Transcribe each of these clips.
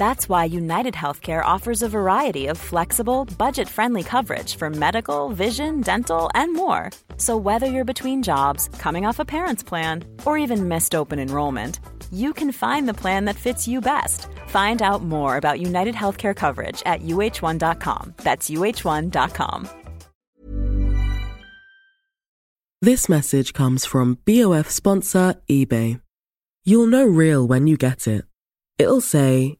That's why United Healthcare offers a variety of flexible, budget friendly coverage for medical, vision, dental, and more. So, whether you're between jobs, coming off a parent's plan, or even missed open enrollment, you can find the plan that fits you best. Find out more about United Healthcare coverage at uh1.com. That's uh1.com. This message comes from BOF sponsor eBay. You'll know real when you get it. It'll say,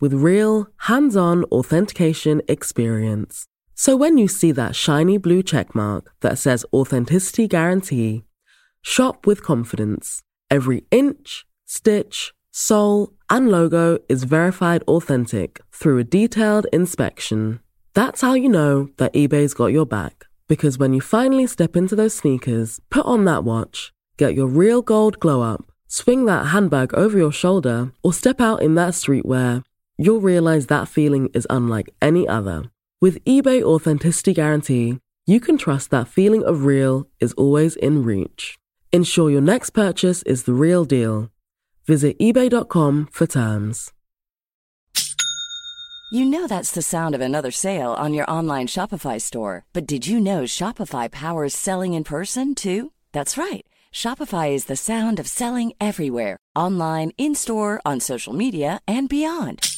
with real, hands-on authentication experience. So when you see that shiny blue checkmark that says Authenticity Guarantee, shop with confidence. Every inch, stitch, sole, and logo is verified authentic through a detailed inspection. That's how you know that eBay's got your back. Because when you finally step into those sneakers, put on that watch, get your real gold glow up, swing that handbag over your shoulder, or step out in that streetwear, you'll realize that feeling is unlike any other. With eBay Authenticity Guarantee, you can trust that feeling of real is always in reach. Ensure your next purchase is the real deal. Visit eBay.com for terms. You know that's the sound of another sale on your online Shopify store. But did you know Shopify powers selling in person too? That's right. Shopify is the sound of selling everywhere online, in store, on social media, and beyond.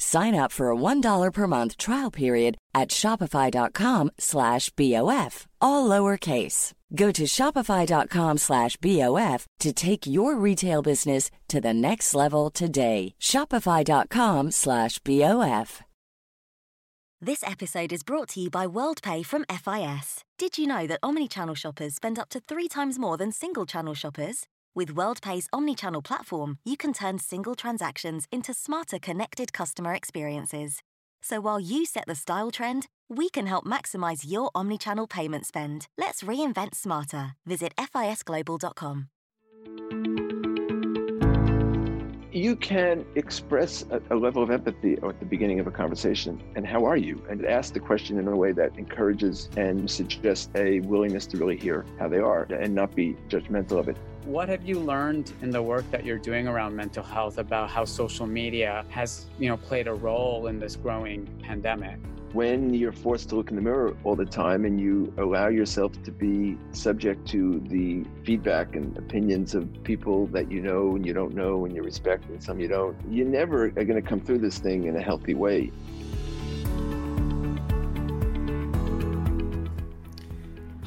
Sign up for a $1 per month trial period at shopify.com slash BOF, all lowercase. Go to shopify.com slash BOF to take your retail business to the next level today. Shopify.com slash BOF. This episode is brought to you by WorldPay from FIS. Did you know that omni-channel shoppers spend up to three times more than single-channel shoppers? With WorldPay's omni-channel platform, you can turn single transactions into smarter connected customer experiences. So while you set the style trend, we can help maximize your omni-channel payment spend. Let's reinvent smarter. Visit fisglobal.com. You can express a, a, level of empathy at the beginning of a conversation. And how are you? And ask the question in a way that encourages and suggests a willingness to really hear how they are and not be judgmental of it. What have you learned in the work that you're doing around mental health about how social media has, you know, played a role in this growing pandemic? when you're forced to look in the mirror all the time and you allow yourself to be subject to the feedback and opinions of people that you know and you don't know and you respect and some you don't, you never are going to come through this thing in a healthy way.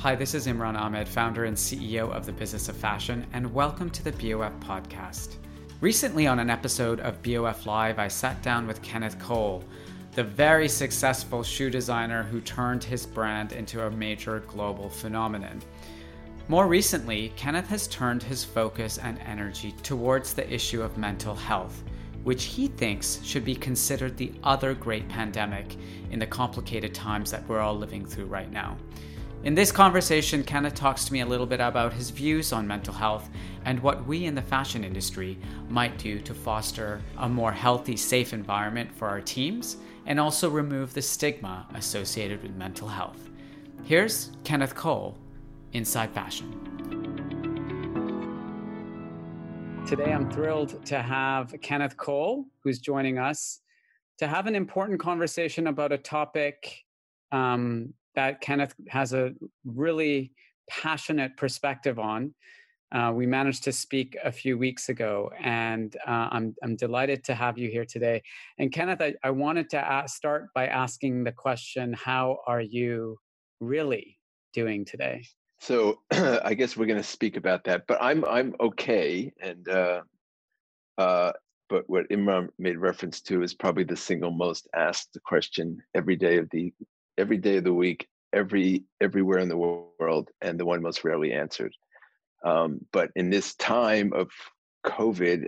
Hi, this is Imran Amed, founder and CEO of the Business of Fashion, and welcome to the BOF podcast. Recently, on an episode of BOF Live, I sat down with Kenneth Cole the very successful shoe designer who turned his brand into a major global phenomenon. More recently, Kenneth has turned his focus and energy towards the issue of mental health, which he thinks should be considered the other great pandemic in the complicated times that we're all living through right now. In this conversation, Kenneth talks to me a little bit about his views on mental health and what we in the fashion industry might do to foster a more healthy, safe environment for our teams and also remove the stigma associated with mental health. Here's Kenneth Cole, Inside Fashion. Today, I'm thrilled to have Kenneth Cole, who's joining us, to have an important conversation about a topic um, that Kenneth has a really passionate perspective on. Uh, we managed to speak a few weeks ago, and uh, I'm, I'm delighted to have you here today. And Kenneth, I, I wanted to ask, start by asking the question How are you really doing today? So I guess we're going to speak about that, but I'm I'm okay, and uh, uh, but what Imran made reference to is probably the single most asked question every day of the every day of the week, every everywhere in the world, and the one most rarely answered. Um, but in this time of COVID,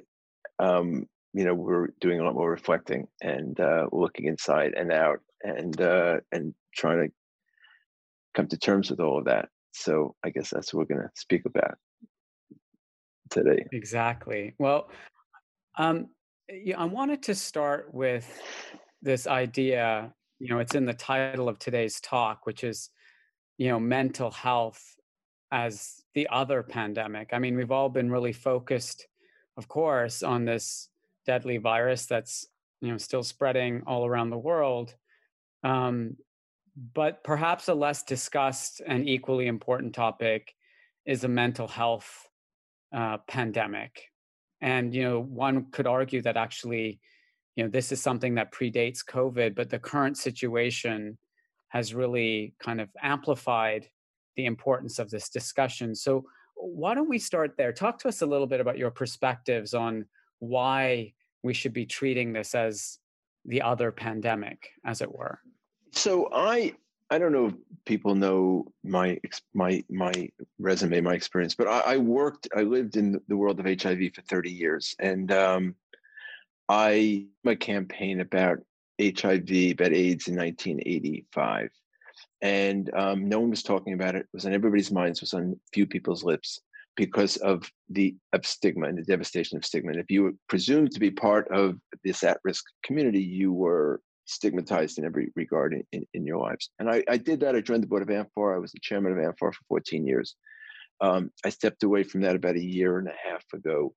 um, you know, we're doing a lot more reflecting and uh, looking inside and out, and uh, and trying to come to terms with all of that. So I guess that's what we're going to speak about today. Exactly. Well, um, yeah, I wanted to start with this idea. You know, it's in the title of today's talk, which is, you know, mental health as the other pandemic. I mean, we've all been really focused, of course, on this deadly virus that's you know still spreading all around the world. Um, but perhaps a less discussed and equally important topic is a mental health uh, pandemic. And you know, one could argue that actually, you know, this is something that predates COVID, but the current situation has really kind of amplified the importance of this discussion. So, why don't we start there? Talk to us a little bit about your perspectives on why we should be treating this as the other pandemic, as it were. So I I don't know if people know my my my resume, my experience, but I, I worked, I lived in the world of HIV for 30 years, and um, I my campaign about HIV, about AIDS in 1985, and um, no one was talking about it. It was on everybody's minds. It was on few people's lips because of the of stigma and the devastation of stigma. And if you were presumed to be part of this at-risk community, you were stigmatized in every regard in, in, in your lives. And I, I, did that. I joined the board of AMFAR. I was the chairman of AMFAR for 14 years. Um, I stepped away from that about a year and a half ago.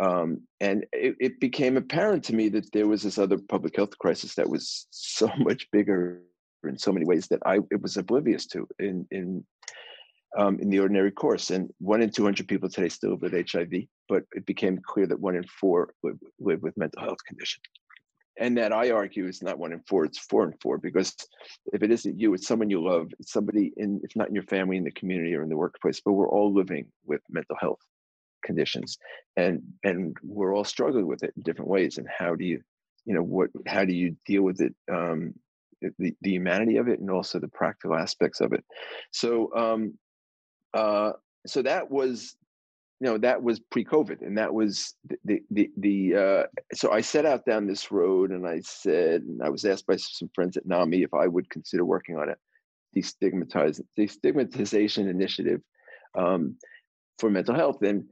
Um, and it, it, became apparent to me that there was this other public health crisis that was so much bigger in so many ways that I it was oblivious to in in um, in the ordinary course. And one in 200 people today still live with HIV, but it became clear that one in four live, live with mental health condition and that I argue is not one in four, it's four and four, because if it isn't you, it's someone you love, it's somebody in, if not in your family, in the community or in the workplace, but we're all living with mental health conditions and and we're all struggling with it in different ways. And how do you, you know, what how do you deal with it? Um, the, the humanity of it and also the practical aspects of it. So um uh so that was you know that was pre-covid and that was the the the, uh, so i set out down this road and i said and i was asked by some friends at nami if i would consider working on a destigmatizing destigmatization initiative um, for mental health and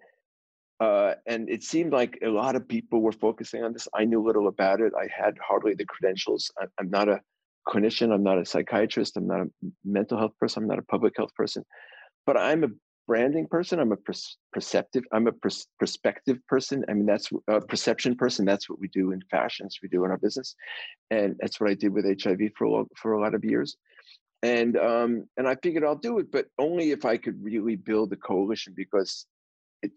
uh, and it seemed like a lot of people were focusing on this i knew little about it i had hardly the credentials I, i'm not a clinician i'm not a psychiatrist i'm not a mental health person i'm not a public health person but i'm a branding person. I'm a perceptive. I'm a perspective person. I mean, that's a perception person. That's what we do in fashions. We do in our business, and that's what I did with HIV for a, for a lot of years. And um, and I figured I'll do it, but only if I could really build a coalition because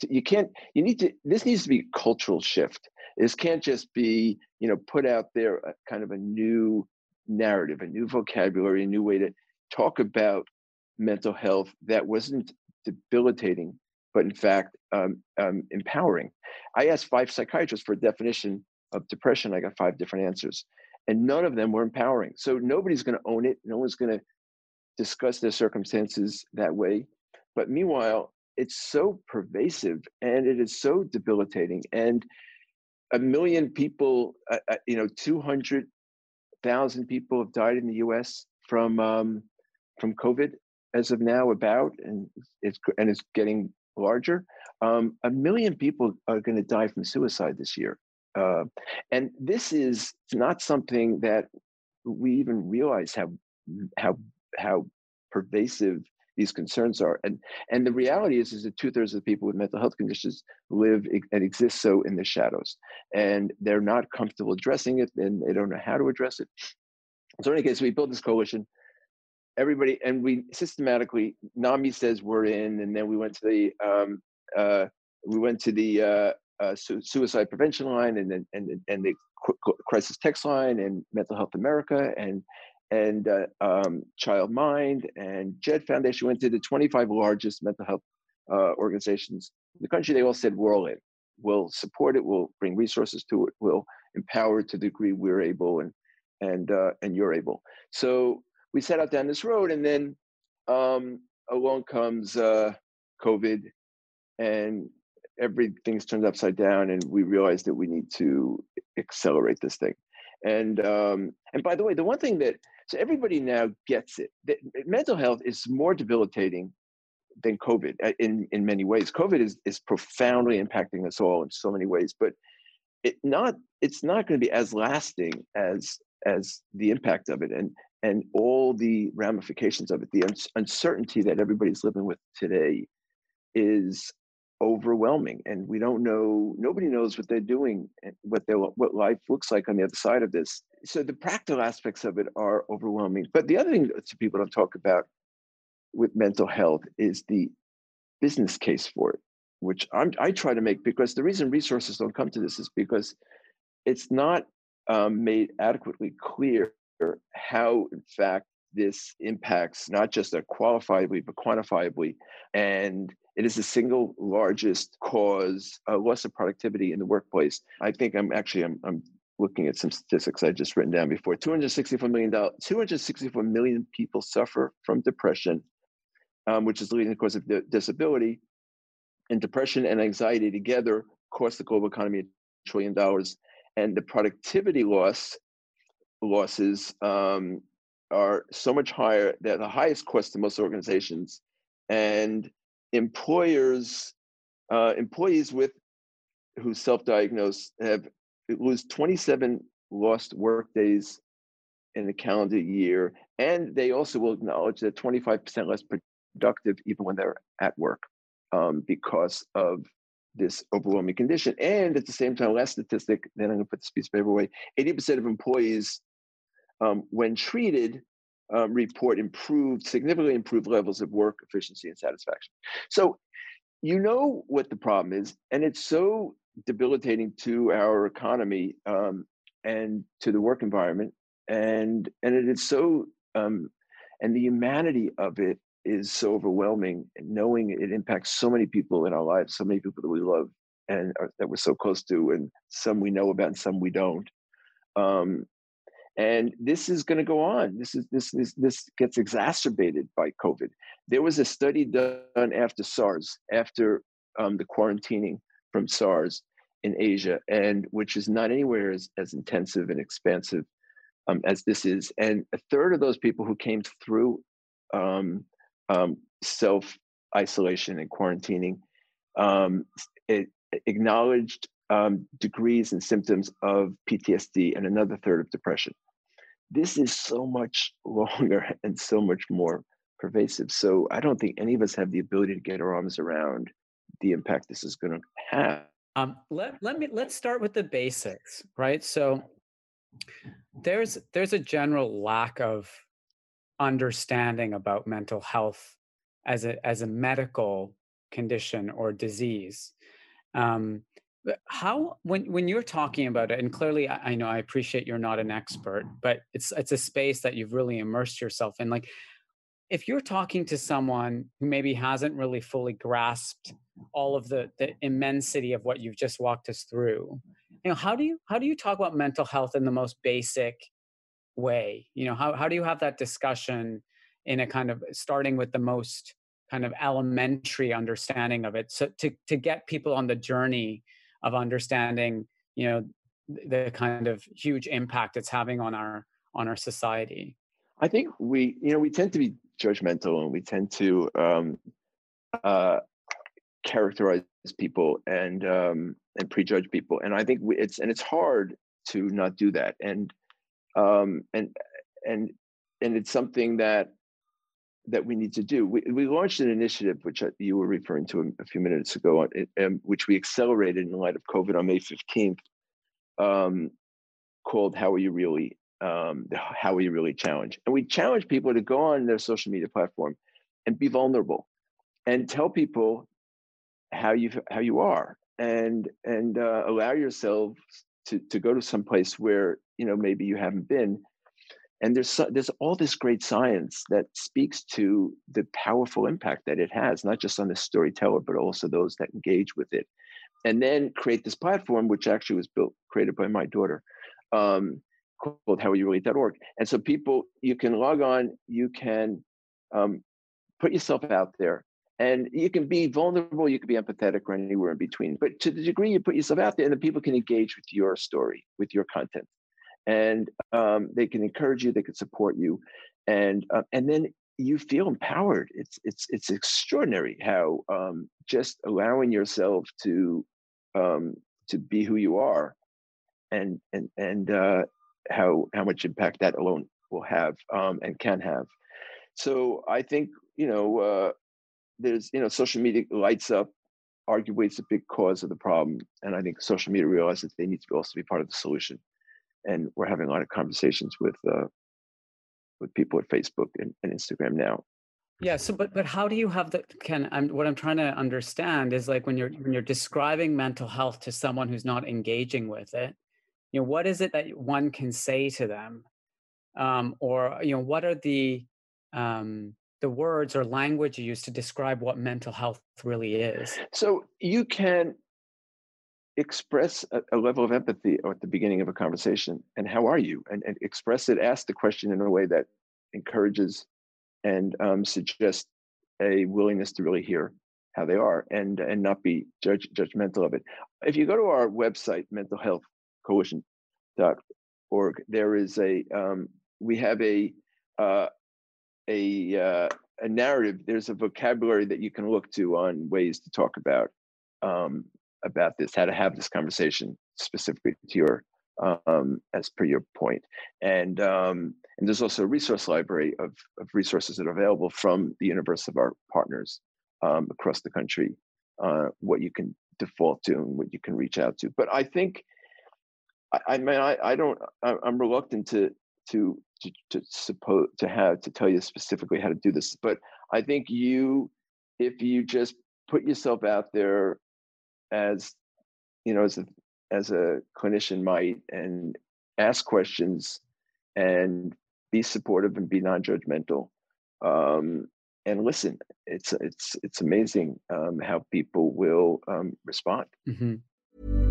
you can't. You need to. This needs to be a cultural shift. This can't just be you know put out there a, kind of a new narrative, a new vocabulary, a new way to talk about mental health that wasn't debilitating, but in fact um, um, empowering. I asked five psychiatrists for a definition of depression. I got five different answers, and none of them were empowering. So nobody's going to own it. No one's going to discuss their circumstances that way. But meanwhile, it's so pervasive and it is so debilitating. And a million people, uh, uh you know, 200,000 people have died in the US from um, from COVID as of now about, and it's and it's getting larger. Um, a million people are going to die from suicide this year, uh, and this is not something that we even realize how how how pervasive these concerns are. And and the reality is is that two thirds of the people with mental health conditions live and exist so in the shadows, and they're not comfortable addressing it, and they don't know how to address it. So in any case, we built this coalition. Everybody and we systematically. NAMI says we're in, and then we went to the um, uh, we went to the uh, uh, su- suicide prevention line, and then and and the crisis text line, and Mental Health America, and and uh, um, Child Mind and JED Foundation went to the 25 largest mental health uh, organizations in the country. They all said, we're all in. We'll support it. We'll bring resources to it. We'll empower it to the degree we're able and and uh, and you're able. So we set out down this road, and then um, along comes uh, COVID, and everything's turned upside down, and we realized that we need to accelerate this thing. And um, and by the way, the one thing that so everybody now gets it. Mental health is more debilitating than COVID uh, in in many ways. COVID is is profoundly impacting us all in so many ways, but it not it's not going to be as lasting as as the impact of it and and all the ramifications of it. The uncertainty that everybody's living with today is overwhelming and we don't know nobody knows what they're doing what their what life looks like on the other side of this. So the practical aspects of it are overwhelming but the other thing that people don't talk about with mental health is the business case for it which I'm, i try to make because the reason resources don't come to this is because it's not um, made adequately clear how in fact this impacts not just qualifiably but quantifiably and it is the single largest cause of loss of productivity in the workplace. I think I'm actually I'm, I'm looking at some statistics I just written down before. 264 million dollars, 264 million people suffer from depression, um, which is the leading cause of disability. And depression and anxiety together cost the global economy a trillion dollars. And the productivity loss losses um, are so much higher that the highest cost to most organizations. And employers, uh, employees with who self-diagnose have lose 27 lost work days in the calendar year, and they also will acknowledge that 25% less productive even when they're at work um, because of this overwhelming condition. And at the same time, last statistic, then I'm going to put this piece of paper away 80% of employees, um, when treated, um, report improved, significantly improved levels of work efficiency and satisfaction. So you know what the problem is, and it's so debilitating to our economy um, and to the work environment, and and it is so um, and the humanity of it is so overwhelming. Knowing it impacts so many people in our lives, so many people that we love and that we're so close to, and some we know about and some we don't. Um, and this is going to go on. This is this this this gets exacerbated by covid. There was a study done after sars after um, the quarantining from sars in asia and which is not anywhere as, as intensive and expansive um, as this is and a third of those people who came through um, um self isolation and quarantining um, it acknowledged um, degrees and symptoms of PTSD and another third of depression. This is so much longer and so much more pervasive. So I don't think any of us have the ability to get our arms around the impact this is going to have. Um, let let me let's start with the basics, right? So there's there's a general lack of understanding about mental health as a as a medical condition or disease. Um, how when when you're talking about it and clearly I, I, know i appreciate you're not an expert but it's it's a space that you've really immersed yourself in like if you're talking to someone who maybe hasn't really fully grasped all of the the immensity of what you've just walked us through you know how do you how do you talk about mental health in the most basic way? You know how, how do you have that discussion in a kind of starting with the most kind of elementary understanding of it so to to get people on the journey of understanding you know the kind of huge impact it's having on our on our society i think we you know we tend to be judgmental and we tend to um, uh, characterize people and um, and prejudge people. And I think we, it's and it's hard to not do that. And um, and and and it's something that that we need to do. We, we launched an initiative, which you were referring to a, few minutes ago, um, which we accelerated in light of COVID on May 15th, um, called "How Are You Really?" Um, "How Are You Really?" challenge, and we challenge people to go on their social media platform and be vulnerable and tell people how you how you are, and and uh, allow yourself to to go to some place where you know maybe you haven't been and there's there's all this great science that speaks to the powerful impact that it has not just on the storyteller but also those that engage with it. And then create this platform which actually was built created by my daughter um, called howareyoureally.org and so people you can log on you can um, put yourself out there and you can be vulnerable you can be empathetic or anywhere in between but to the degree you put yourself out there and then people can engage with your story with your content and um, they can encourage you, they can support you, and uh, and then you feel empowered. It's it's it's extraordinary how um, just allowing yourself to um, to be who you are, and and and uh, how how much impact that alone will have um, and can have. So I think you know uh, there's you know social media lights up. Arguably, it's a big cause of the problem, and I think social media realizes they need to also be part of the solution and we're having a lot of conversations with uh, with people at Facebook and, and Instagram now. Yeah. So, but but how do you have the? Can I'm what I'm trying to understand is like when you're when you're describing mental health to someone who's not engaging with it, you know, what is it that one can say to them, um, or you know, what are the um, the words or language you use to describe what mental health really is? So you can express a, a, level of empathy at the beginning of a conversation and how are you? And, and express it ask the question in a way that encourages and um, suggests a willingness to really hear how they are and and not be judge, judgmental of it. If you go to our website mentalhealthcoalition.org there is a um, we have a uh, a uh, a narrative. There's a vocabulary that you can look to on ways to talk about um, about this, how to have this conversation specifically to your um, as per your point. And um, and there's also a resource library of, of resources that are available from the universe of our partners um, across the country, uh, what you can default to and what you can reach out to. But I think, I, I mean, I, I don't, I, I'm reluctant to to to, to suppose to have to tell you specifically how to do this. But I think you, if you just put yourself out there as you know as a as a clinician might and ask questions and be supportive and be non-judgmental um, and listen it's it's it's amazing um, how people will um, respond mm-hmm.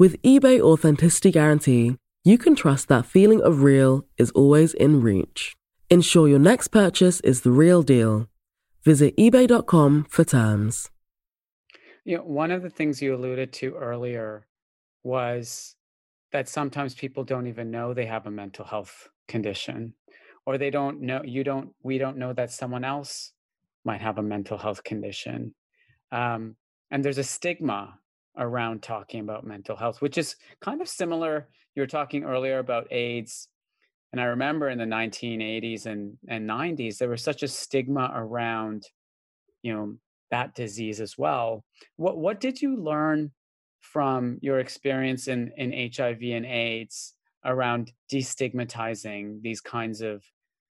With eBay Authenticity Guarantee, you can trust that feeling of real is always in reach. Ensure your next purchase is the real deal. Visit eBay.com for terms. You know, one of the things you alluded to earlier was that sometimes people don't even know they have a mental health condition or they don't know you don't we don't know that someone else might have a mental health condition um, and there's a stigma around talking about mental health which is kind of similar you were talking earlier about aids and i remember in the 1980s and, and 90s there was such a stigma around you know that disease as well what what did you learn from your experience in, in HIV and AIDS around destigmatizing these kinds of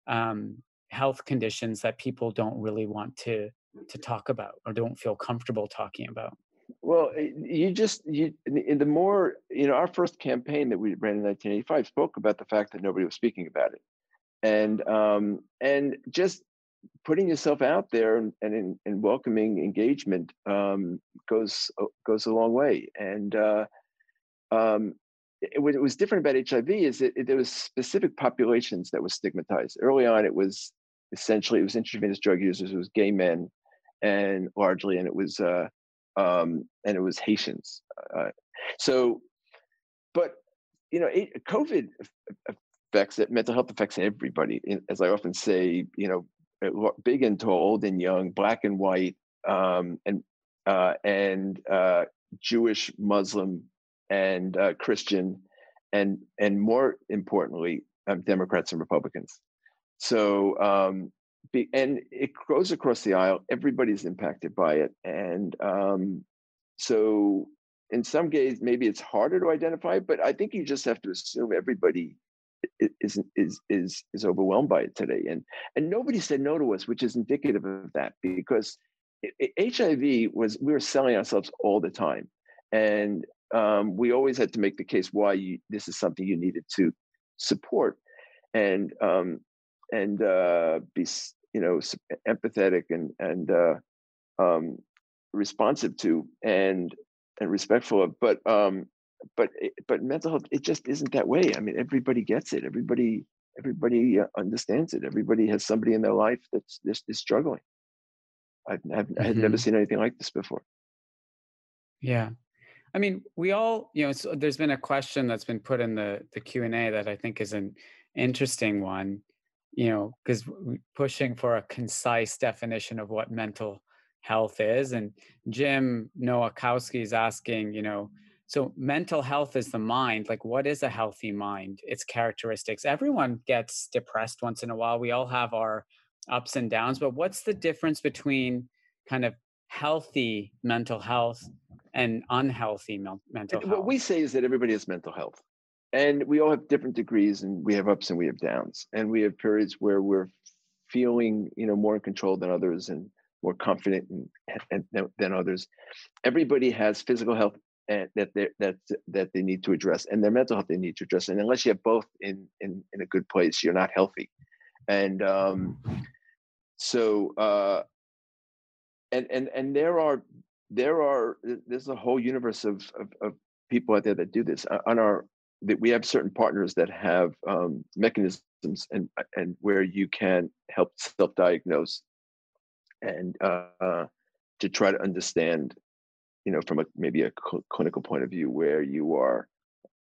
um, health conditions that people don't really want to to talk about or don't feel comfortable talking about? Well, eh, you just you in the more you know, our first campaign that we ran in 1985 spoke about the fact that nobody was speaking about it, and um, and just putting yourself out there and, and in welcoming engagement um, goes uh, goes a long way. And uh, um, it, was different about HIV is that it, there was specific populations that were stigmatized. Early on, it was essentially it was intravenous drug users, it was gay men, and largely, and it was uh, um, and it was Haitians. Uh, so, but you know, it, COVID affects it. Mental health affects everybody. As I often say, you know, big and tall, old and young, black and white, um, and uh, and uh, Jewish, Muslim, and uh, Christian, and and more importantly, um, Democrats and Republicans. So um, be, and it goes across the aisle. Everybody's impacted by it, and um, so in some cases maybe it's harder to identify. But I think you just have to assume everybody is is is is overwhelmed by it today, and and nobody said no to us, which is indicative of that because HIV was we were selling ourselves all the time, and um, we always had to make the case why you, this is something you needed to support, and um, and uh, be you know empathetic and and uh, um, responsive to and and respectful of, but um, but but mental health it just isn't that way. I mean everybody gets it. Everybody everybody uh, understands it. Everybody has somebody in their life that's this is struggling. I've, I've mm-hmm. i had never mm-hmm. seen anything like this before. Yeah. I mean we all you know so there's been a question that's been put in the the q&a that i think is an interesting one you know because pushing for a concise definition of what mental health is and jim nowakowski is asking you know so mental health is the mind. Like what is a healthy mind? Its characteristics. Everyone gets depressed once in a while. We all have our ups and downs, but what's the difference between kind of healthy mental health and unhealthy mental health? What we say is that everybody has mental health. And we all have different degrees and we have ups and we have downs. And we have periods where we're feeling, you know, more in control than others and more confident and, and, than others. Everybody has physical health and that they that that they need to address and their mental health they need to address and unless you have both in in in a good place you're not healthy and um, so uh, and and and there are there are there's a whole universe of, of, of people out there that do this on our that we have certain partners that have um, mechanisms and and where you can help self-diagnose and uh, to try to understand you know from a maybe a cl- clinical point of view where you are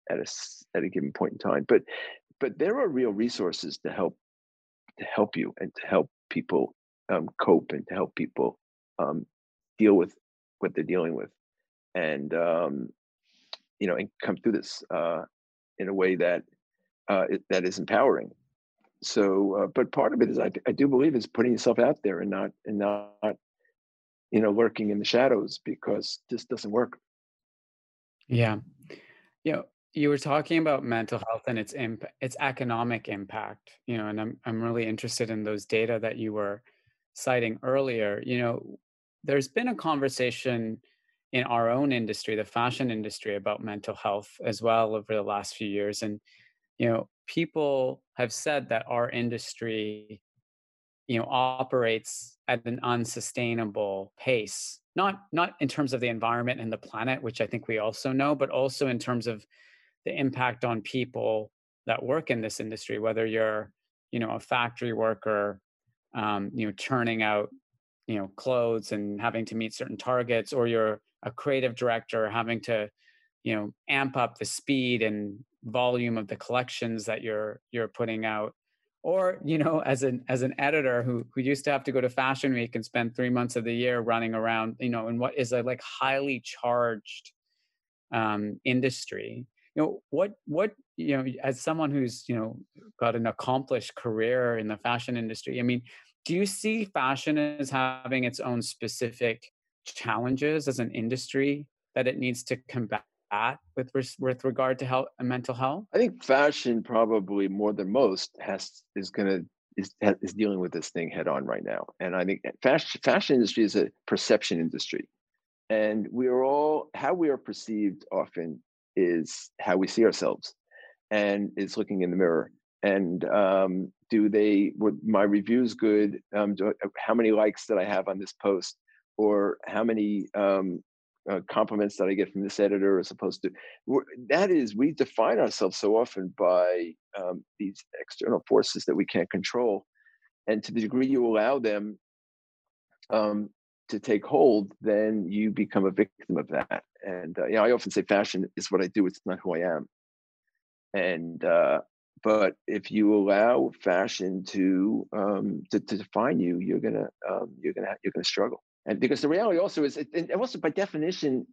at a at a given point in time. But but there are real resources to help to help you and to help people um, cope and to help people um, deal with what they're dealing with. And um, you know and come through this uh, in a way that uh, that is empowering. So uh, but part of it is I, I do believe is putting yourself out there and not and not you know lurking in the shadows because this doesn't work. Yeah. You know you were talking about mental health and its imp- its economic impact you know and i'm i'm really interested in those data that you were citing earlier. You know there's been a conversation in our own industry the fashion industry about mental health as well over the last few years and you know people have said that our industry you know operates at an unsustainable pace not not in terms of the environment and the planet which i think we also know but also in terms of the impact on people that work in this industry whether you're you know a factory worker um, you know churning out you know clothes and having to meet certain targets or you're a creative director having to you know amp up the speed and volume of the collections that you're you're putting out. Or you know as an as an editor who who used to have to go to fashion week and spend 3 months of the year running around you know in what is a like highly charged um industry. You know what what you know as someone who's you know got an accomplished career in the fashion industry i mean do you see fashion as having its own specific challenges as an industry that it needs to combat with with regard to health and mental health? I think fashion probably more than most has is going to is, is dealing with this thing head on right now. And i think fashion fashion industry is a perception industry. And we are all how we are perceived often is how we see ourselves and is looking in the mirror. And um, do they were my reviews good? Um, do, how many likes did i have on this post or how many um, uh, compliments that i get from this editor as opposed to that is we define ourselves so often by um, these external forces that we can't control and to the degree you allow them um, to take hold, then you become a victim of that. And uh, you know, I often say fashion is what I do; it's not who I am. And uh, but if you allow fashion to um, to, to define you, you're gonna um, you're gonna you're gonna struggle. And because the reality also is, and also by definition,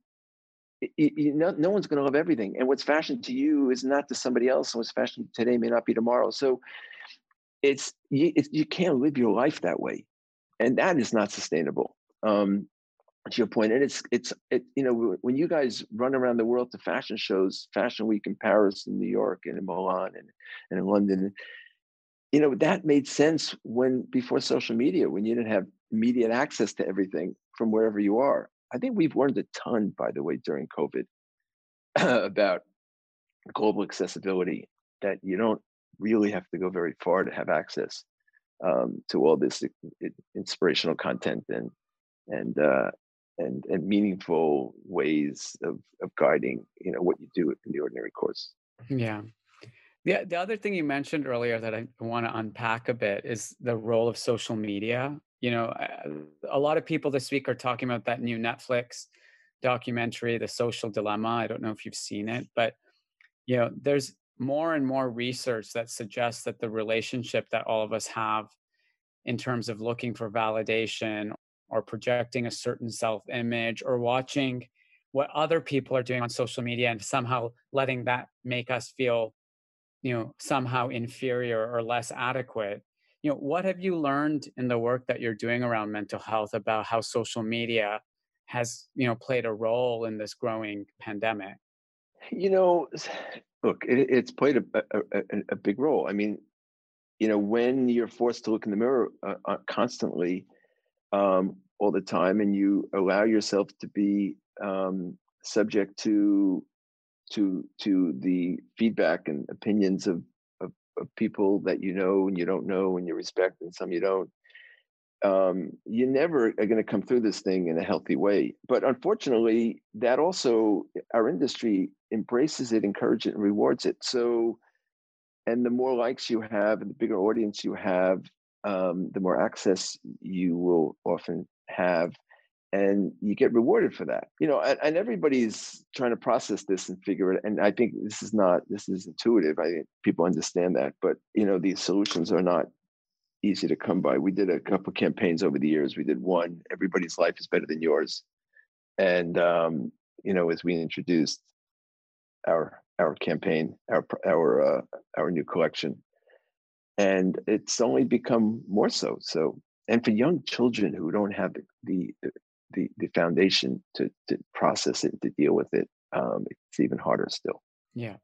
know, no one's going to love everything. And what's fashion to you is not to somebody else. And what's fashion today may not be tomorrow. So it's you, it's you can't live your life that way, and that is not sustainable um, to your point, and it's it's it, you know when you guys run around the world to fashion shows, Fashion Week in Paris and New York and in Milan and, and in London, you know that made sense when before social media, when you didn't have immediate access to everything from wherever you are. I think we've learned a ton, by the way, during COVID about global accessibility. That you don't really have to go very far to have access um, to all this inspirational content and and uh, and and meaningful ways of of guiding you know what you do in the ordinary course. Yeah. The, the other thing you mentioned earlier that I want to unpack a bit is the role of social media. You know, a lot of people this week are talking about that new Netflix documentary, The Social Dilemma. I don't know if you've seen it, but you know, there's more and more research that suggests that the relationship that all of us have in terms of looking for validation or projecting a certain self image or watching what other people are doing on social media and somehow letting that make us feel you know somehow inferior or less adequate you know what have you learned in the work that you're doing around mental health about how social media has you know played a role in this growing pandemic? You know look it, it's played a, a, a, big role. I mean you know when you're forced to look in the mirror uh, uh, constantly um, all the time, and you allow yourself to be um, subject to to to the feedback and opinions of, of people that you know and you don't know and you respect and some you don't um, you never are going to come through this thing in a healthy way. But unfortunately, that also our industry embraces it, encourages it, and rewards it. So, and the more likes you have, and the bigger audience you have, um, the more access you will often have, and you get rewarded for that. You know, and, and everybody's trying to process this and figure it. And I think this is not this is intuitive. I think people understand that, but you know, these solutions are not easy to come by. We did a couple campaigns over the years. We did one, "Everybody's Life is Better Than Yours," and um, you know, as we introduced our our campaign, our our uh, our new collection, and it's only become more so. So, and for young children who don't have the the the, the foundation to to process it, to deal with it, um, it's even harder still. Yeah,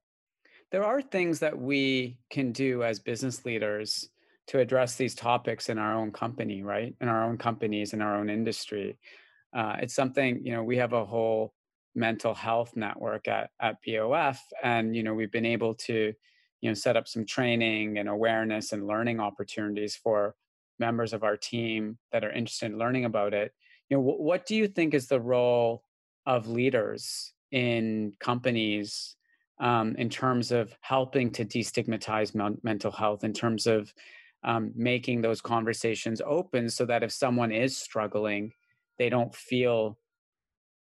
there are things that we can do as business leaders to address these topics in our own company, right? In our own companies, in our own industry. Uh, it's something, you know, we have a whole mental health network at, at BOF, and, you know, we've been able to, you know, set up some training and awareness and learning opportunities for members of our team that are interested in learning about it. You know, w- what do you think is the role of leaders in companies um, in terms of helping to destigmatize men- mental health, in terms of um, making those conversations open so that if someone is struggling they don't feel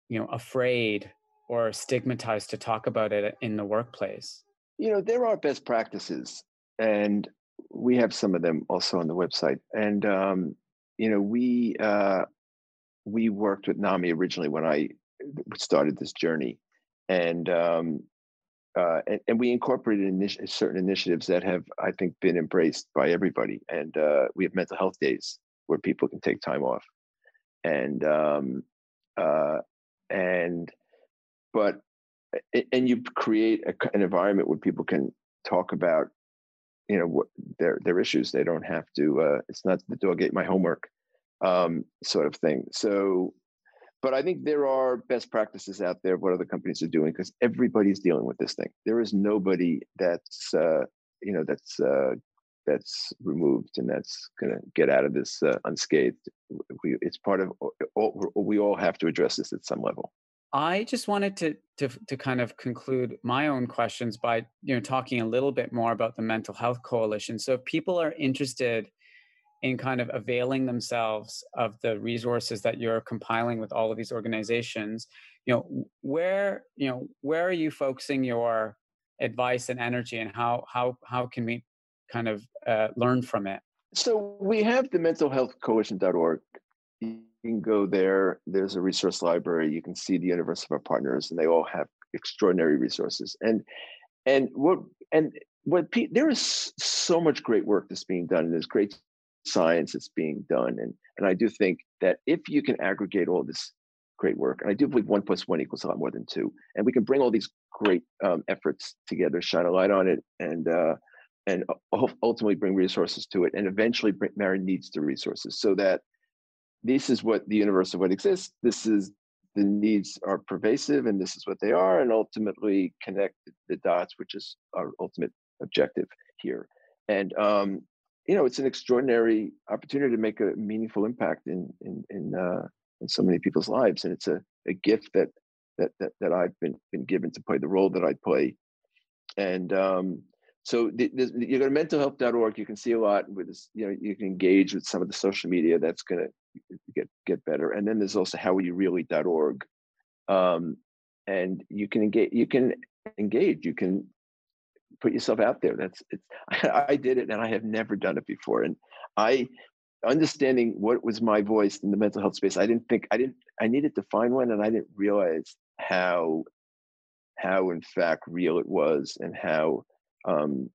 you know afraid or stigmatized to talk about it in the workplace? You know there are best practices and we have some of them also on the website. And um, you know we uh, we worked with NAMI originally when i started this journey and um, uh, and, and, we incorporated initi- certain initiatives that have, I think, been embraced by everybody. And uh, we have mental health days where people can take time off, and um, uh, and but and you create a, an environment where people can talk about, you know, what their their issues. They don't have to. Uh, it's not the dog ate my homework um, sort of thing. So but I think there are best practices out there what other companies are doing because everybody's dealing with this thing. There is nobody that's uh, you know that's uh, that's removed and that's going to get out of this uh, unscathed. We, it's part of all, we all have to address this at some level. I just wanted to, to to kind of conclude my own questions by you know talking a little bit more about the mental health coalition. So if people are interested in kind of availing themselves of the resources that you're compiling with all of these organizations you know where you know where are you focusing your advice and energy and how how how can we kind of uh, learn from it? So we have the mental health coalition.org you can go there. There's a resource library. You can see the universe of our partners and they all have extraordinary resources. And and what and what there is so much great work that's being done and there's great science that's being done. And, and I do think that if you can aggregate all this great work, and I do believe one plus one equals a lot more than two, and we can bring all these great um, efforts together, shine a light on it, and uh, and ultimately bring resources to it, and eventually bring needs to resources, so that this is what the universe of what exists. This is the needs are pervasive, and this is what they are, and ultimately connect the dots, which is our ultimate objective here. And um, you know, it's an extraordinary opportunity to make a meaningful impact in in in, uh, in so many people's lives, and it's a, a gift that that that that I've been been given to play the role that I play. And um, so the, the, you go to mentalhealth.org, you can see a lot with this, you know, you can engage with some of the social media that's going to get get better. And then there's also howareyoureally.org. Um, and you can engage, you can engage, you can put yourself out there. That's it's. I, I did it, and I have never done it before. And I, understanding what was my voice in the mental health space, I didn't think I didn't. I needed to find one, and I didn't realize how, how in fact real it was, and how, um,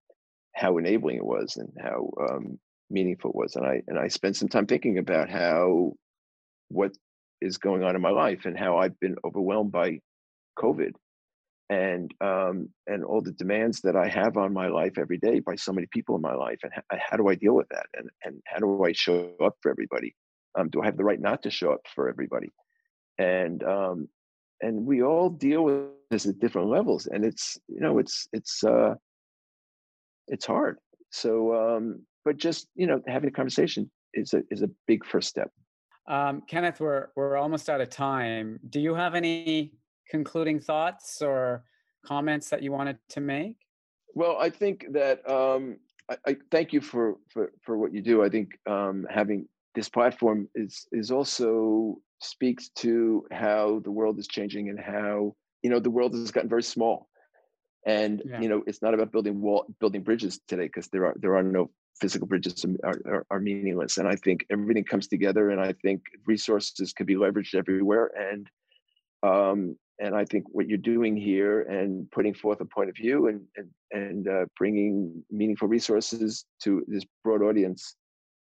how enabling it was, and how um, meaningful it was. And I and I spent some time thinking about how, what is going on in my life, and how I've been overwhelmed by COVID and um, and all the demands that I have on my life every day by so many people in my life, and how, how do I deal with that? And and how do I show up for everybody? Um, do I have the right not to show up for everybody? And um, and we all deal with this at different levels, and it's you know it's it's uh, it's hard. So, um, but just you know, having a conversation is a is a big first step. Um, Kenneth, we're we're almost out of time. Do you have any concluding thoughts or comments that you wanted to make? Well, I think that um, I, I, thank you for, for for what you do. I think um, having this platform is is also speaks to how the world is changing and how you know the world has gotten very small and yeah. you know it's not about building wall building bridges today because there are there are no physical bridges are, are, are, meaningless and i think everything comes together and i think resources can be leveraged everywhere and um and i think what you're doing here and putting forth a point of view and and, and uh, bringing meaningful resources to this broad audience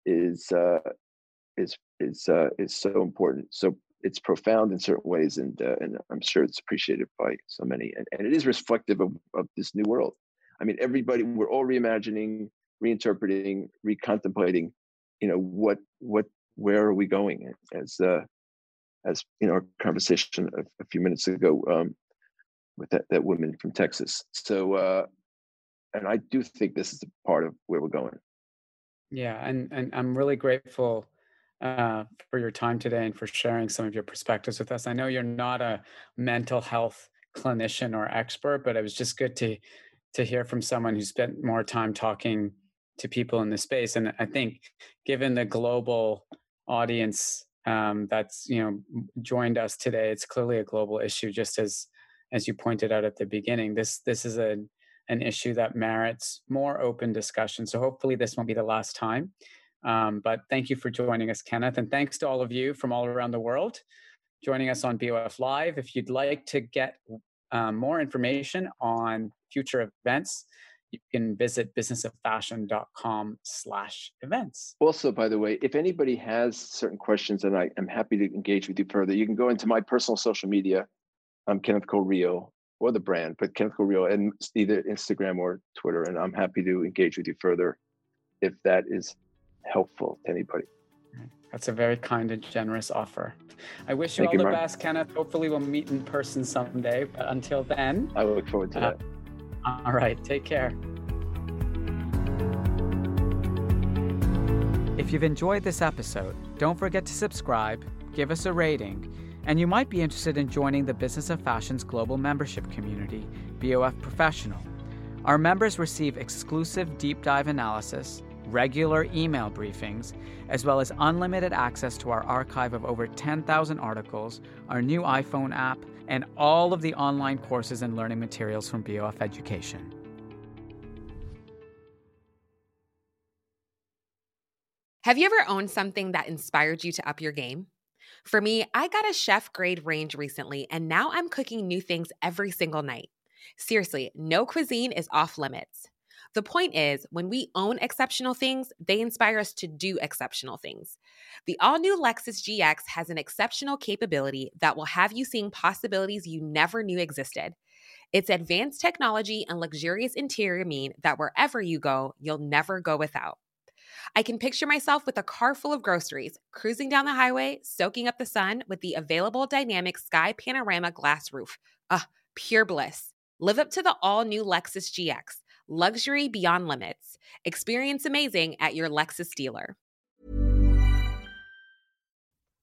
is uh is is uh is so important so it's profound in certain ways, and uh, and I'm sure it's appreciated by so many, and, and it is reflective of, of this new world. I mean, everybody, we're all reimagining, reinterpreting, recontemplating. You know, what what where are we going? As uh, as in our conversation a, a few minutes ago um, with that that woman from Texas. So, uh, and I do think this is a part of where we're going. Yeah, and and I'm really grateful uh, for your time today and for sharing some of your perspectives with us. I know you're not a mental health clinician or expert, but it was just good to to hear from someone who spent more time talking to people in the space. And I think, given the global audience um, that's you know joined us today, it's clearly a global issue. Just as as you pointed out at the beginning, this this is a an issue that merits more open discussion. So hopefully, this won't be the last time. Um, but thank you for joining us, Kenneth. And thanks to all of you from all around the world joining us on BOF Live. If you'd like to get um, more information on future events, you can visit businessoffashion.com slash events. Also, by the way, if anybody has certain questions, and I am happy to engage with you further, you can go into my personal social media. I'm Kenneth Cole Rio or the brand, but Kenneth Cole Rio and either Instagram or Twitter. And I'm happy to engage with you further if that is helpful to anybody. That's a very kind and generous offer. I wish you Thank all you, the Mark. best, Kenneth. Hopefully, we'll meet in person someday. But until then, I look forward to uh, that. All right. Take care. If you've enjoyed this episode, don't forget to subscribe, give us a rating, and you might be interested in joining the Business of Fashion's global membership community, BOF Professional. Our members receive exclusive deep dive analysis regular email briefings, as well as unlimited access to our archive of over 10,000 articles, our new iPhone app, and all of the online courses and learning materials from BOF Education. Have you ever owned something that inspired you to up your game? For me, I got a chef grade range recently, and now I'm cooking new things every single night. Seriously, no cuisine is off limits. The point is, when we own exceptional things, they inspire us to do exceptional things. The all new Lexus GX has an exceptional capability that will have you seeing possibilities you never knew existed. Its advanced technology and luxurious interior mean that wherever you go, you'll never go without. I can picture myself with a car full of groceries, cruising down the highway, soaking up the sun with the available dynamic sky panorama glass roof. Ah, pure bliss. Live up to the all new Lexus GX Luxury beyond limits. Experience amazing at your Lexus dealer.